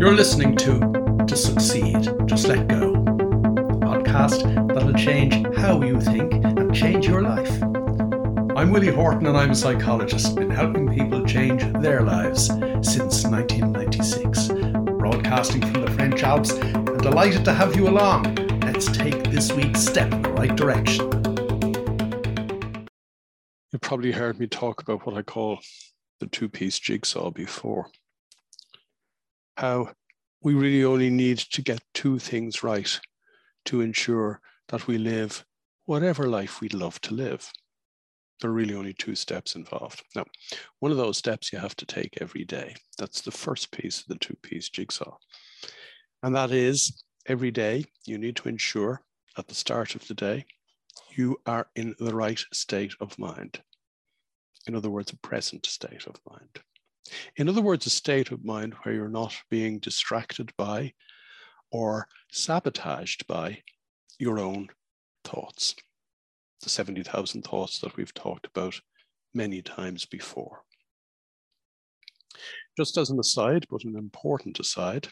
You're listening to To Succeed, Just Let Go, podcast that'll change how you think and change your life. I'm Willie Horton and I'm a psychologist, been helping people change their lives since 1996. Broadcasting from the French Alps and delighted to have you along. Let's take this week's step in the right direction. You've probably heard me talk about what I call the two piece jigsaw before. How we really only need to get two things right to ensure that we live whatever life we'd love to live. There are really only two steps involved. Now, one of those steps you have to take every day. That's the first piece of the two piece jigsaw. And that is every day you need to ensure at the start of the day you are in the right state of mind. In other words, a present state of mind. In other words, a state of mind where you're not being distracted by or sabotaged by your own thoughts, the 70,000 thoughts that we've talked about many times before. Just as an aside, but an important aside,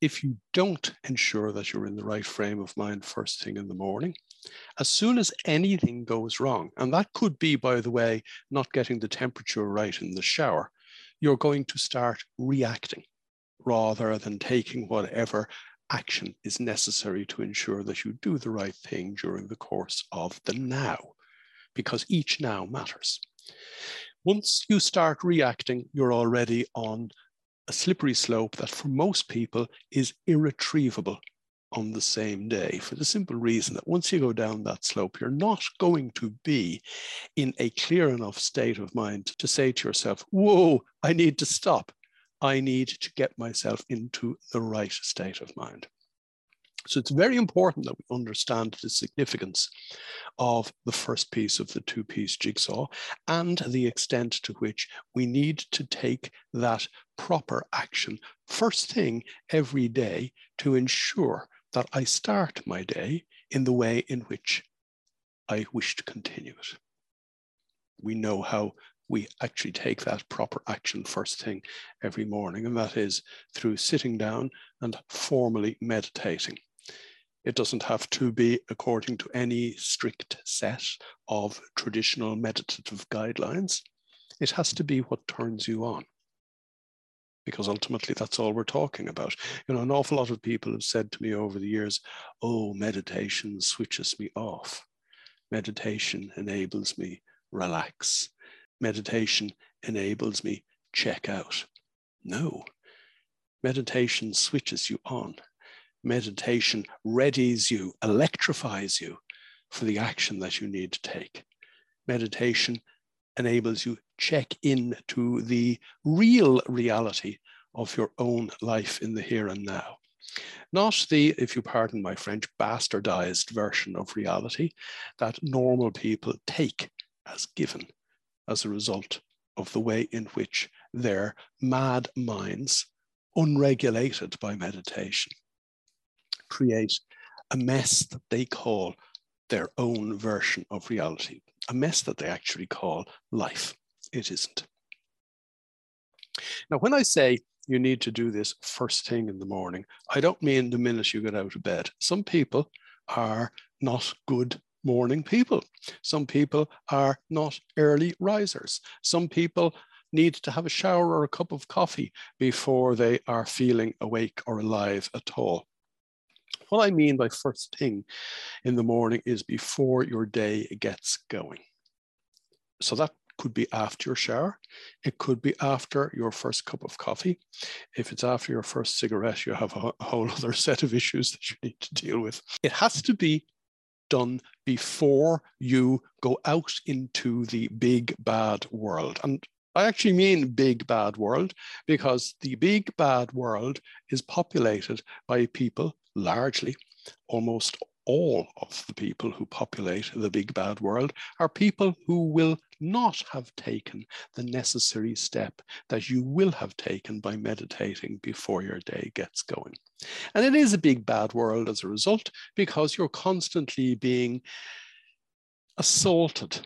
if you don't ensure that you're in the right frame of mind first thing in the morning, as soon as anything goes wrong, and that could be, by the way, not getting the temperature right in the shower, you're going to start reacting rather than taking whatever action is necessary to ensure that you do the right thing during the course of the now, because each now matters. Once you start reacting, you're already on a slippery slope that for most people is irretrievable on the same day for the simple reason that once you go down that slope, you're not going to be in a clear enough state of mind to say to yourself, Whoa, I need to stop. I need to get myself into the right state of mind. So it's very important that we understand the significance of the first piece of the two piece jigsaw and the extent to which we need to take that proper action first thing every day to ensure that I start my day in the way in which I wish to continue it. We know how we actually take that proper action first thing every morning, and that is through sitting down and formally meditating. It doesn't have to be according to any strict set of traditional meditative guidelines. It has to be what turns you on. Because ultimately, that's all we're talking about. You know, an awful lot of people have said to me over the years, oh, meditation switches me off. Meditation enables me relax. Meditation enables me check out. No, meditation switches you on meditation readies you, electrifies you for the action that you need to take. Meditation enables you check in to the real reality of your own life in the here and now. Not the, if you pardon my French, bastardized version of reality that normal people take as given as a result of the way in which their mad minds, unregulated by meditation, create a mess that they call their own version of reality, a mess that they actually call life. It isn't. Now, when I say you need to do this first thing in the morning, I don't mean the minute you get out of bed. Some people are not good morning people. Some people are not early risers. Some people need to have a shower or a cup of coffee before they are feeling awake or alive at all. What I mean by first thing in the morning is before your day gets going. So that could be after your shower. It could be after your first cup of coffee. If it's after your first cigarette, you have a, whole other set of issues that you need to deal with. It has to be done before you go out into the big bad world. And I actually mean big bad world because the big bad world is populated by people largely, almost all of the people who populate the big bad world are people who will not have taken the necessary step that you will have taken by meditating before your day gets going. And it is a big bad world as a result because you're constantly being assaulted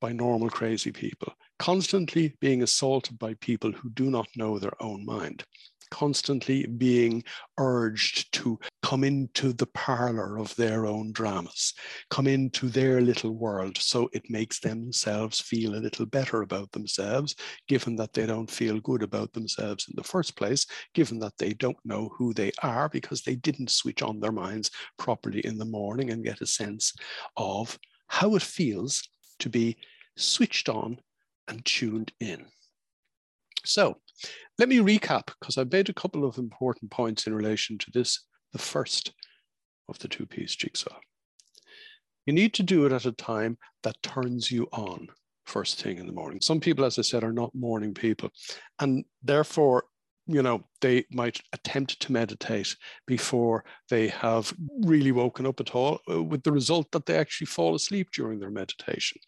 by normal crazy people, constantly being assaulted by people who do not know their own mind. Constantly being urged to come into the parlor of their own dramas, come into their little world. So it makes themselves feel a little better about themselves, given that they don't feel good about themselves in the first place, given that they don't know who they are because they didn't switch on their minds properly in the morning and get a sense of how it feels to be switched on and tuned in. So let me recap because I made a couple of important points in relation to this, the first of the two piece jigsaw. You need to do it at a time that turns you on first thing in the morning. Some people, as I said, are not morning people, and therefore, you know, they might attempt to meditate before they have really woken up at all, uh, with the result that they actually fall asleep during their meditation.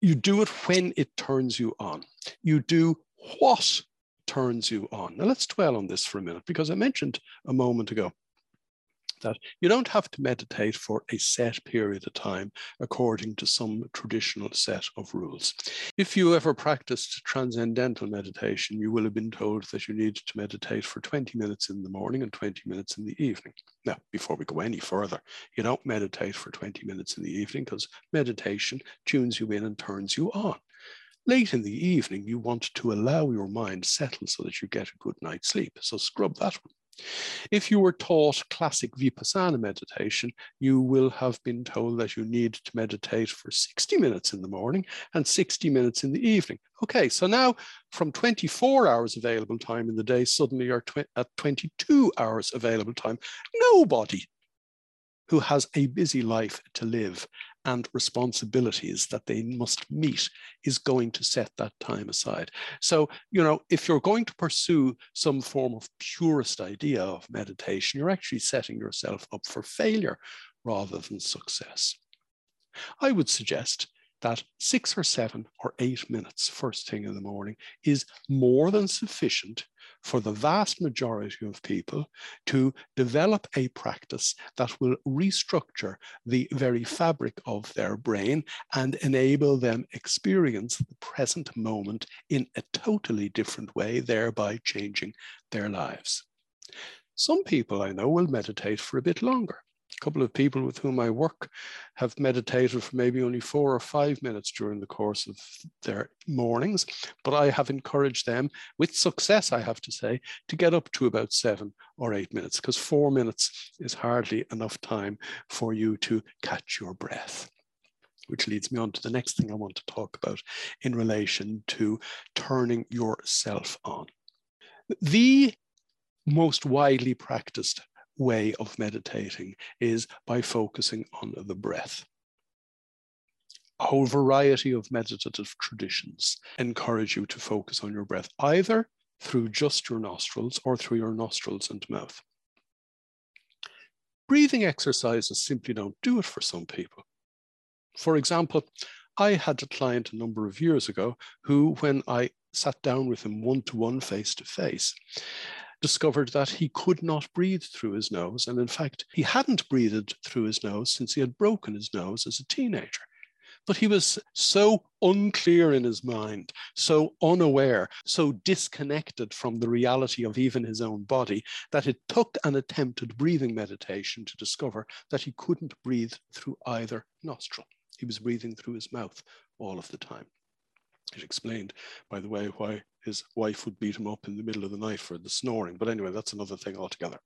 You do it when it turns you on. You do what turns you on? Now let's dwell on this for a minute because I mentioned a moment ago that you don't have to meditate for a set period of time according to some traditional set of rules. If you ever practiced transcendental meditation, you will have been told that you need to meditate for 20 minutes in the morning and 20 minutes in the evening. Now, before we go any further, you don't meditate for 20 minutes in the evening because meditation tunes you in and turns you on. Late in the evening, you want to allow your mind settle so that you get a good night's sleep. So scrub that one. If you were taught classic Vipassana meditation, you will have been told that you need to meditate for 60 minutes in the morning and 60 minutes in the evening. Okay, so now from 24 hours available time in the day, suddenly you're tw at 22 hours available time. Nobody who has a busy life to live and responsibilities that they must meet is going to set that time aside. So, you know, if you're going to pursue some form of purest idea of meditation, you're actually setting yourself up for failure rather than success. I would suggest that six or seven or eight minutes first thing in the morning is more than sufficient for the vast majority of people to develop a practice that will restructure the very fabric of their brain and enable them experience the present moment in a totally different way, thereby changing their lives. Some people I know will meditate for a bit longer couple of people with whom I work have meditated for maybe only four or five minutes during the course of their mornings, but I have encouraged them, with success, I have to say, to get up to about seven or eight minutes, because four minutes is hardly enough time for you to catch your breath. Which leads me on to the next thing I want to talk about in relation to turning yourself on. The most widely practiced way of meditating is by focusing on the breath. A whole variety of meditative traditions encourage you to focus on your breath, either through just your nostrils or through your nostrils and mouth. Breathing exercises simply don't do it for some people. For example, I had a client a number of years ago who, when I sat down with him one to one, face to face, discovered that he could not breathe through his nose. And in fact, he hadn't breathed through his nose since he had broken his nose as a teenager. But he was so unclear in his mind, so unaware, so disconnected from the reality of even his own body, that it took an attempted breathing meditation to discover that he couldn't breathe through either nostril. He was breathing through his mouth all of the time. It explained, by the way, why his wife would beat him up in the middle of the night for the snoring. But anyway, that's another thing altogether.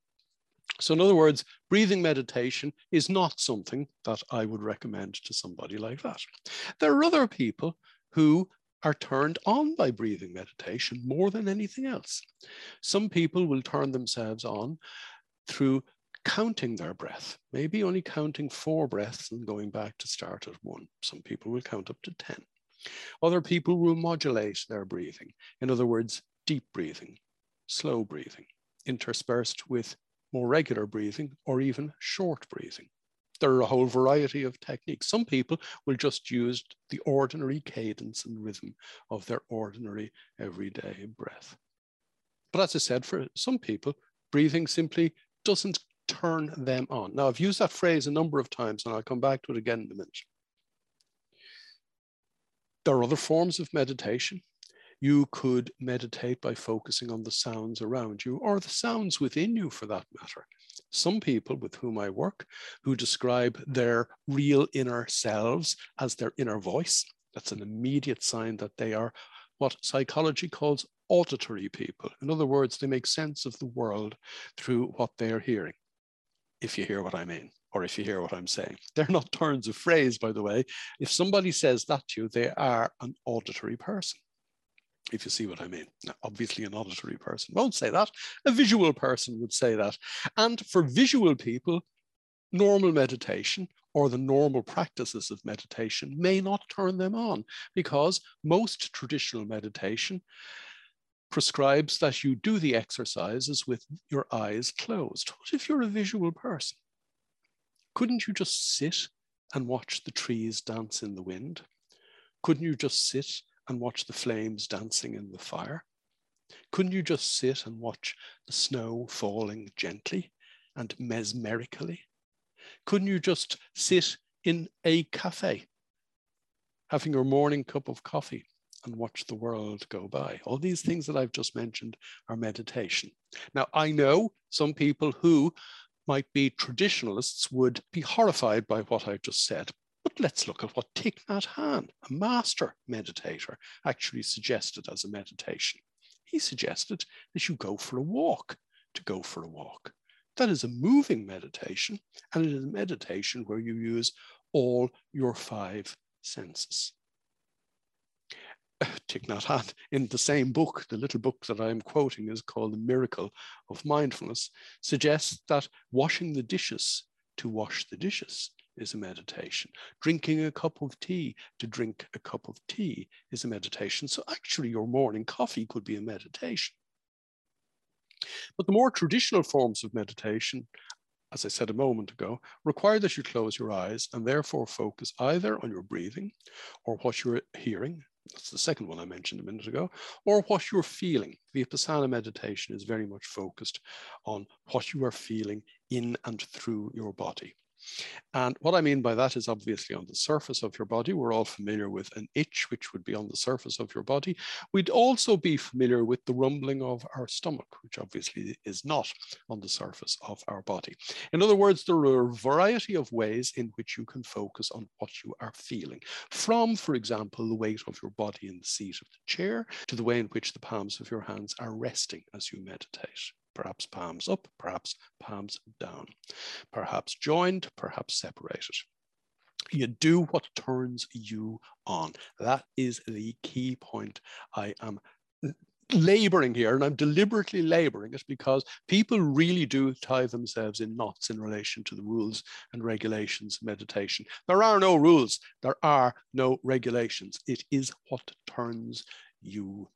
So, in other words, breathing meditation is not something that I would recommend to somebody like that. There are other people who are turned on by breathing meditation more than anything else. Some people will turn themselves on through counting their breath, maybe only counting four breaths and going back to start at one. Some people will count up to 10. Other people will modulate their breathing. In other words, deep breathing, slow breathing, interspersed with more regular breathing or even short breathing. There are a whole variety of techniques. Some people will just use the ordinary cadence and rhythm of their ordinary everyday breath. But as I said, for some people, breathing simply doesn't turn them on. Now, I've used that phrase a number of times and I'll come back to it again in a minute. There are other forms of meditation. You could meditate by focusing on the sounds around you or the sounds within you for that matter. Some people with whom I work who describe their real inner selves as their inner voice, that's an immediate sign that they are what psychology calls auditory people. In other words, they make sense of the world through what they are hearing, if you hear what I mean, or if you hear what I'm saying. They're not turns of phrase, by the way. If somebody says that to you, they are an auditory person if you see what I mean. Now, obviously, an auditory person won't say that. A visual person would say that. And for visual people, normal meditation or the normal practices of meditation may not turn them on because most traditional meditation prescribes that you do the exercises with your eyes closed. What if you're a visual person? Couldn't you just sit and watch the trees dance in the wind? Couldn't you just sit and watch the flames dancing in the fire? Couldn't you just sit and watch the snow falling gently and mesmerically? Couldn't you just sit in a cafe, having your morning cup of coffee and watch the world go by? All these things that I've just mentioned are meditation. Now, I know some people who might be traditionalists would be horrified by what I've just said, but let's look at what Thich Nhat Hanh, a master meditator, actually suggested as a meditation. He suggested that you go for a walk to go for a walk. That is a moving meditation, and it is a meditation where you use all your five senses. Thich Nhat Hanh, in the same book, the little book that I'm quoting is called The Miracle of Mindfulness, suggests that washing the dishes to wash the dishes is a meditation. Drinking a cup of tea to drink a cup of tea is a meditation. So actually your morning coffee could be a meditation. But the more traditional forms of meditation, as I said a moment ago, require that you close your eyes and therefore focus either on your breathing or what you're hearing. That's the second one I mentioned a minute ago, or what you're feeling. Vipassana meditation is very much focused on what you are feeling in and through your body. And what I mean by that is obviously on the surface of your body. We're all familiar with an itch, which would be on the surface of your body. We'd also be familiar with the rumbling of our stomach, which obviously is not on the surface of our body. In other words, there are a variety of ways in which you can focus on what you are feeling. From, for example, the weight of your body in the seat of the chair to the way in which the palms of your hands are resting as you meditate perhaps palms up, perhaps palms down, perhaps joined, perhaps separated. You do what turns you on. That is the key point I am laboring here, and I'm deliberately laboring it because people really do tie themselves in knots in relation to the rules and regulations of meditation. There are no rules, there are no regulations. It is what turns you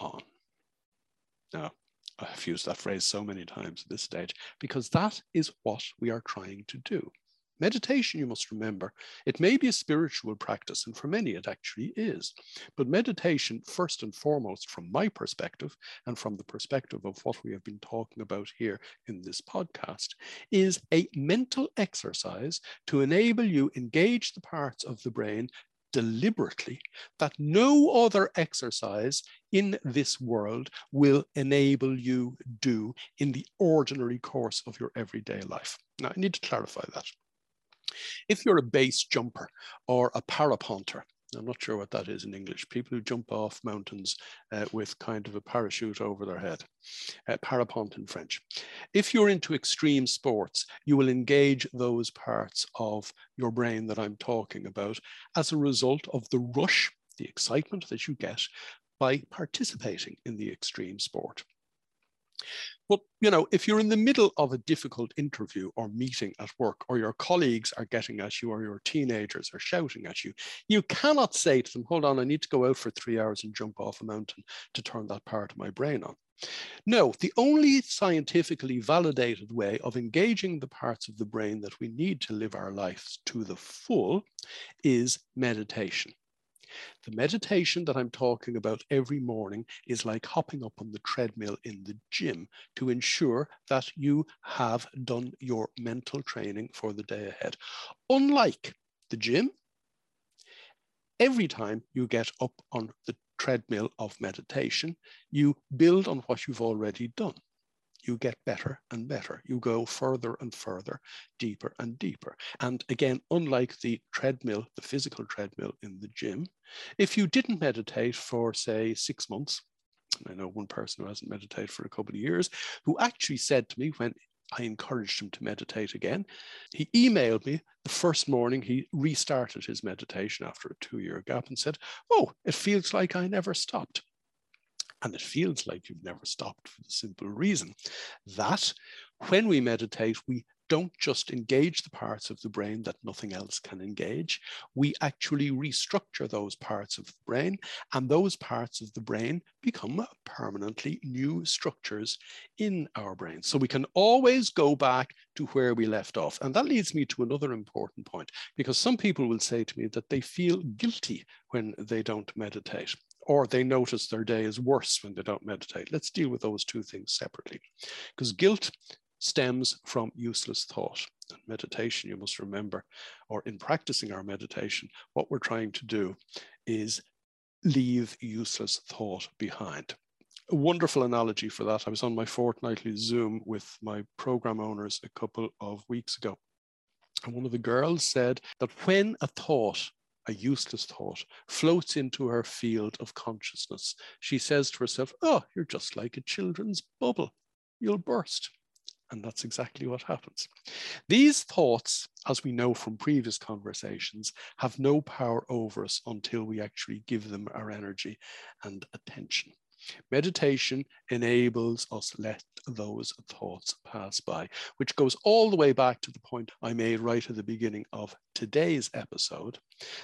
on. Now, I've used that phrase so many times at this stage because that is what we are trying to do. Meditation, you must remember, it may be a spiritual practice, and for many it actually is. But meditation, first and foremost, from my perspective, and from the perspective of what we have been talking about here in this podcast, is a mental exercise to enable you engage the parts of the brain deliberately that no other exercise in this world will enable you do in the ordinary course of your everyday life. Now, I need to clarify that. If you're a base jumper or a parapenter, I'm not sure what that is in English. People who jump off mountains uh, with kind of a parachute over their head, uh, parapente in French. If you're into extreme sports, you will engage those parts of your brain that I'm talking about as a result of the rush, the excitement that you get by participating in the extreme sport. But you know, if you're in the middle of a difficult interview or meeting at work, or your colleagues are getting at you, or your teenagers are shouting at you, you cannot say to them, "Hold on, I need to go out for three hours and jump off a mountain to turn that part of my brain on." No, the only scientifically validated way of engaging the parts of the brain that we need to live our lives to the full is meditation. The meditation that I'm talking about every morning is like hopping up on the treadmill in the gym to ensure that you have done your mental training for the day ahead. Unlike the gym, every time you get up on the treadmill of meditation, you build on what you've already done. You get better and better. You go further and further, deeper and deeper. And again, unlike the treadmill, the physical treadmill in the gym, if you didn't meditate for, say, six months, I know one person who hasn't meditated for a couple of years, who actually said to me when I encouraged him to meditate again. He emailed me the first morning he restarted his meditation after a two year gap and said, Oh, it feels like I never stopped. And it feels like you've never stopped for the simple reason that when we meditate, we don't just engage the parts of the brain that nothing else can engage. We actually restructure those parts of the brain, and those parts of the brain become permanently new structures in our brain. So we can always go back to where we left off. And that leads me to another important point, because some people will say to me that they feel guilty when they don't meditate or they notice their day is worse when they don't meditate. Let's deal with those two things separately. Because guilt stems from useless thought. And meditation, you must remember, or in practicing our meditation, what we're trying to do is leave useless thought behind. A wonderful analogy for that. I was on my fortnightly Zoom with my program owners a couple of weeks ago. And one of the girls said that when a thought, a useless thought, floats into her field of consciousness, she says to herself, Oh, you're just like a children's bubble. You'll burst. And that's exactly what happens. These thoughts, as we know from previous conversations, have no power over us until we actually give them our energy and attention. Meditation enables us let those thoughts pass by, which goes all the way back to the point I made right at the beginning of today's episode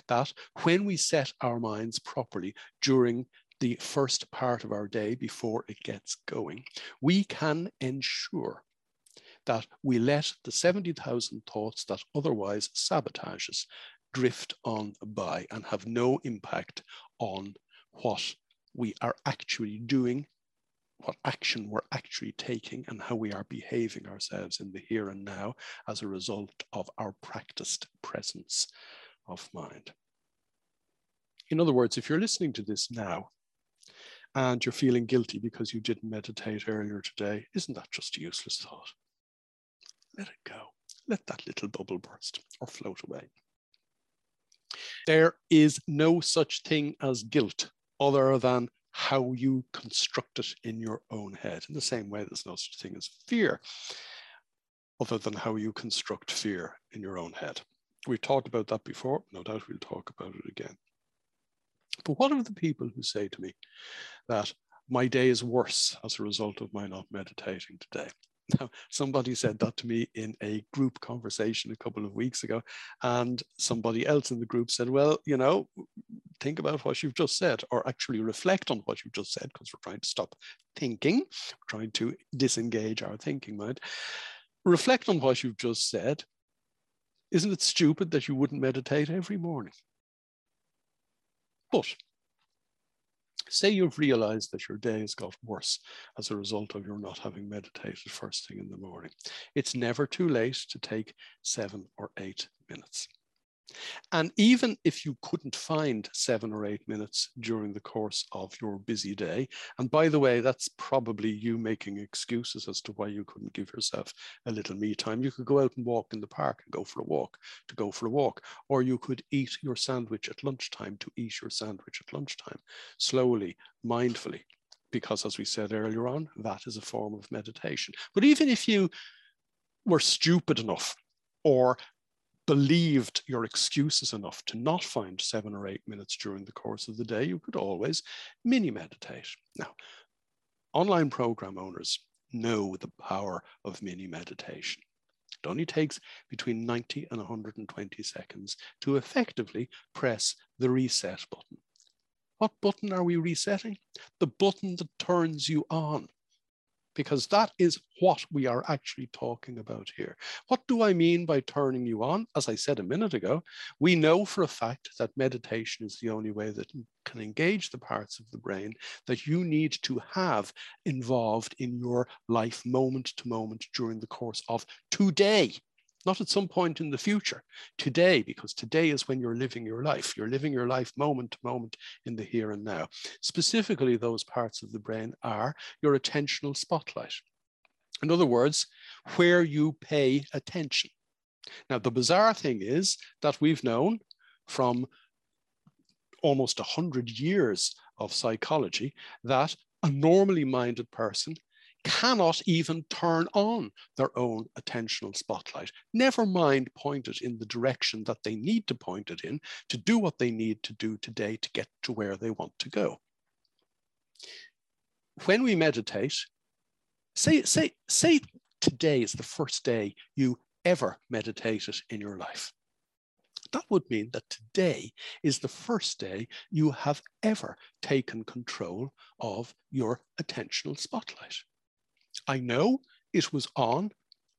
that when we set our minds properly during the first part of our day before it gets going, we can ensure that we let the 70,000 thoughts that otherwise sabotage us drift on by and have no impact on what we are actually doing, what action we're actually taking, and how we are behaving ourselves in the here and now as a result of our practiced presence of mind. In other words, if you're listening to this now and you're feeling guilty because you didn't meditate earlier today, isn't that just a useless thought? let it go. Let that little bubble burst or float away. There is no such thing as guilt other than how you construct it in your own head. In the same way, there's no such thing as fear other than how you construct fear in your own head. We've talked about that before. No doubt we'll talk about it again. But what of the people who say to me that my day is worse as a result of my not meditating today? Now, somebody said that to me in a group conversation a couple of weeks ago, and somebody else in the group said, Well, you know, think about what you've just said, or actually reflect on what you've just said, because we're trying to stop thinking, we're trying to disengage our thinking mind. Reflect on what you've just said. Isn't it stupid that you wouldn't meditate every morning? But Say you've realized that your day has got worse as a result of your not having meditated first thing in the morning. It's never too late to take seven or eight minutes. And even if you couldn't find seven or eight minutes during the course of your busy day, and by the way, that's probably you making excuses as to why you couldn't give yourself a little me time. You could go out and walk in the park and go for a walk to go for a walk, or you could eat your sandwich at lunchtime to eat your sandwich at lunchtime, slowly, mindfully, because as we said earlier on, that is a form of meditation. But even if you were stupid enough or believed your excuses enough to not find seven or eight minutes during the course of the day, you could always mini meditate. Now, online program owners know the power of mini meditation. It only takes between 90 and 120 seconds to effectively press the reset button. What button are we resetting? The button that turns you on because that is what we are actually talking about here. What do I mean by turning you on? As I said a minute ago, we know for a fact that meditation is the only way that can engage the parts of the brain that you need to have involved in your life moment to moment during the course of today. Not at some point in the future, today, because today is when you're living your life. You're living your life moment to moment in the here and now. Specifically, those parts of the brain are your attentional spotlight. In other words, where you pay attention. Now, the bizarre thing is that we've known from almost 100 years of psychology that a normally minded person cannot even turn on their own attentional spotlight, never mind point it in the direction that they need to point it in to do what they need to do today to get to where they want to go. When we meditate, say, say, say today is the first day you ever meditated in your life. That would mean that today is the first day you have ever taken control of your attentional spotlight. I know it was on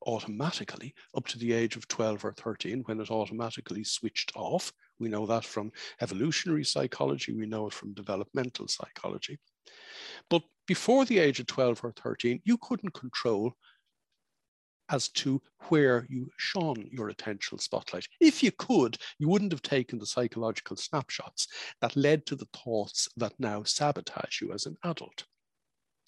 automatically up to the age of 12 or 13 when it automatically switched off. We know that from evolutionary psychology, we know it from developmental psychology. But before the age of 12 or 13, you couldn't control as to where you shone your attentional spotlight. If you could, you wouldn't have taken the psychological snapshots that led to the thoughts that now sabotage you as an adult.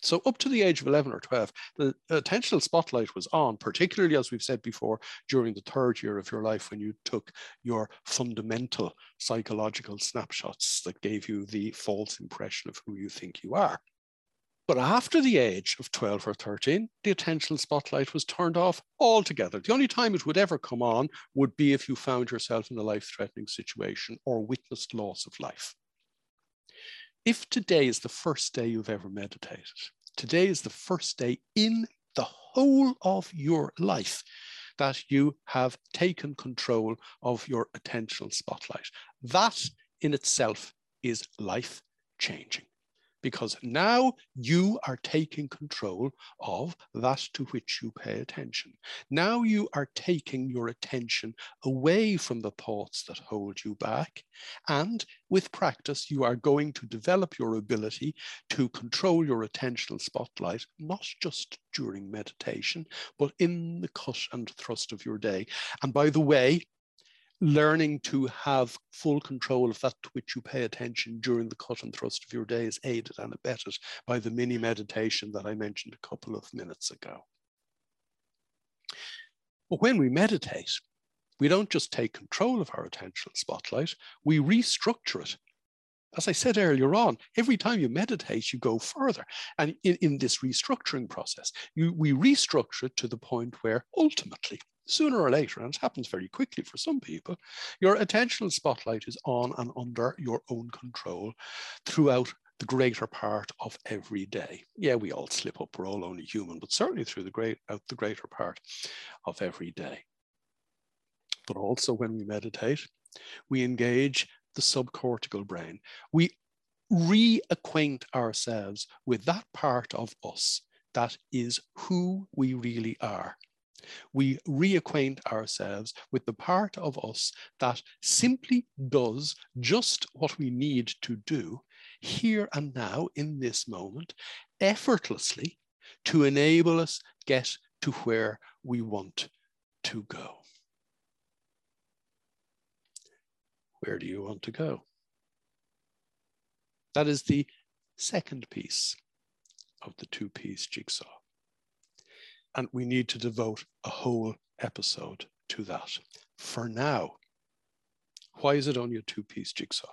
So up to the age of 11 or 12, the attentional spotlight was on, particularly as we've said before, during the third year of your life when you took your fundamental psychological snapshots that gave you the false impression of who you think you are. But after the age of 12 or 13, the attentional spotlight was turned off altogether. The only time it would ever come on would be if you found yourself in a life threatening situation or witnessed loss of life. If today is the first day you've ever meditated, today is the first day in the whole of your life that you have taken control of your attentional spotlight. That in itself is life changing because now you are taking control of that to which you pay attention. Now you are taking your attention away from the thoughts that hold you back. And with practice, you are going to develop your ability to control your attentional spotlight, not just during meditation, but in the cut and thrust of your day. And by the way, learning to have full control of that to which you pay attention during the cut and thrust of your day is aided and abetted by the mini meditation that I mentioned a couple of minutes ago. But when we meditate, we don't just take control of our attentional spotlight, we restructure it. As I said earlier on, every time you meditate, you go further. And in, in this restructuring process, you, we restructure it to the point where ultimately sooner or later, and it happens very quickly for some people, your attentional spotlight is on and under your own control throughout the greater part of every day. Yeah, we all slip up, we're all only human, but certainly through the great out the greater part of every day. But also when we meditate, we engage the subcortical brain. We reacquaint ourselves with that part of us that is who we really are we reacquaint ourselves with the part of us that simply does just what we need to do here and now in this moment, effortlessly to enable us get to where we want to go. Where do you want to go? That is the second piece of the two piece jigsaw. And we need to devote a whole episode to that. For now, why is it only a two piece jigsaw?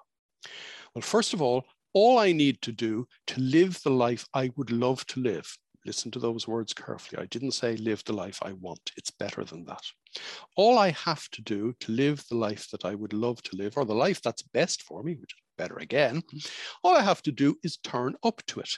Well, first of all, all I need to do to live the life I would love to live, listen to those words carefully. I didn't say live the life I want, it's better than that. All I have to do to live the life that I would love to live, or the life that's best for me, which is better again, all I have to do is turn up to it.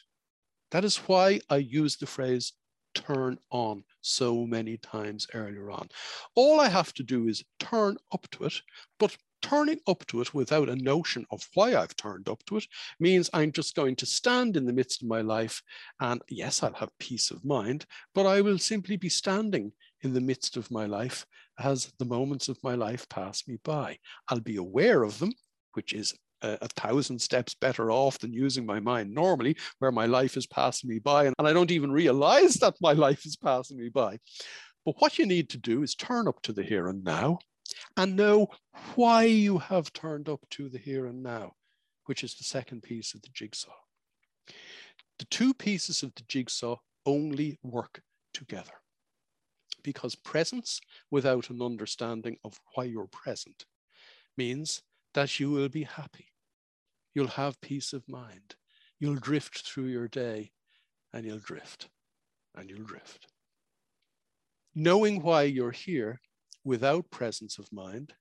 That is why I use the phrase turn on so many times earlier on. All I have to do is turn up to it, but turning up to it without a notion of why I've turned up to it means I'm just going to stand in the midst of my life. And yes, I'll have peace of mind, but I will simply be standing in the midst of my life as the moments of my life pass me by. I'll be aware of them, which is a, a, thousand steps better off than using my mind normally, where my life is passing me by, and, and I don't even realize that my life is passing me by. But what you need to do is turn up to the here and now and know why you have turned up to the here and now, which is the second piece of the jigsaw. The two pieces of the jigsaw only work together because presence without an understanding of why you're present means that you will be happy. You'll have peace of mind. You'll drift through your day and you'll drift and you'll drift. Knowing why you're here without presence of mind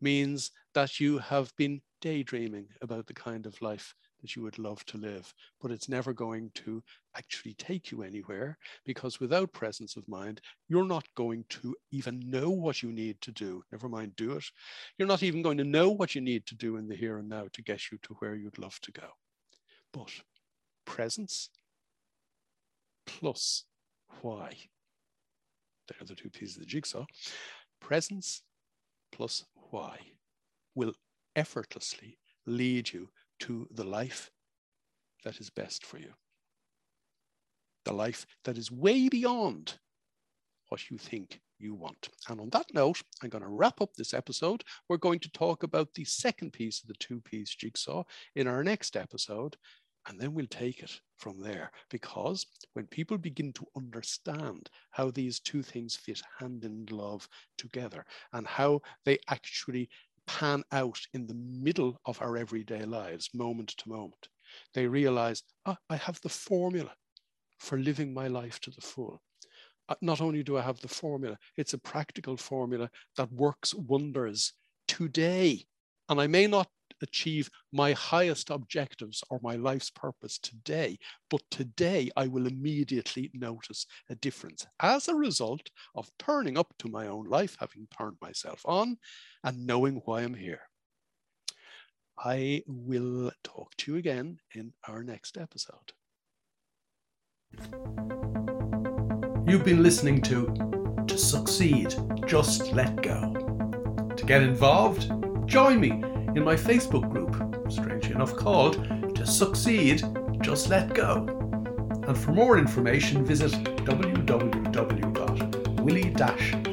means that you have been daydreaming about the kind of life that you would love to live, but it's never going to actually take you anywhere because without presence of mind, you're not going to even know what you need to do. Never mind do it. You're not even going to know what you need to do in the here and now to get you to where you'd love to go. But presence plus why. They're the two pieces of the jigsaw. Presence plus why will effortlessly lead you to the life that is best for you. The life that is way beyond what you think you want. And on that note, I'm going to wrap up this episode. We're going to talk about the second piece of the two piece jigsaw in our next episode. And then we'll take it from there. Because when people begin to understand how these two things fit hand in glove together and how they actually pan out in the middle of our everyday lives, moment to moment. They realize, oh, I have the formula for living my life to the full. Uh, not only do I have the formula, it's a practical formula that works wonders today. And I may not achieve my highest objectives or my life's purpose today, but today I will immediately notice a difference as a result of turning up to my own life, having turned myself on, and knowing why I'm here. I will talk to you again in our next episode. You've been listening to To Succeed, Just Let Go. To get involved, join me in my Facebook group, strangely enough called To Succeed, Just Let Go. And for more information, visit www.willie-horton.com.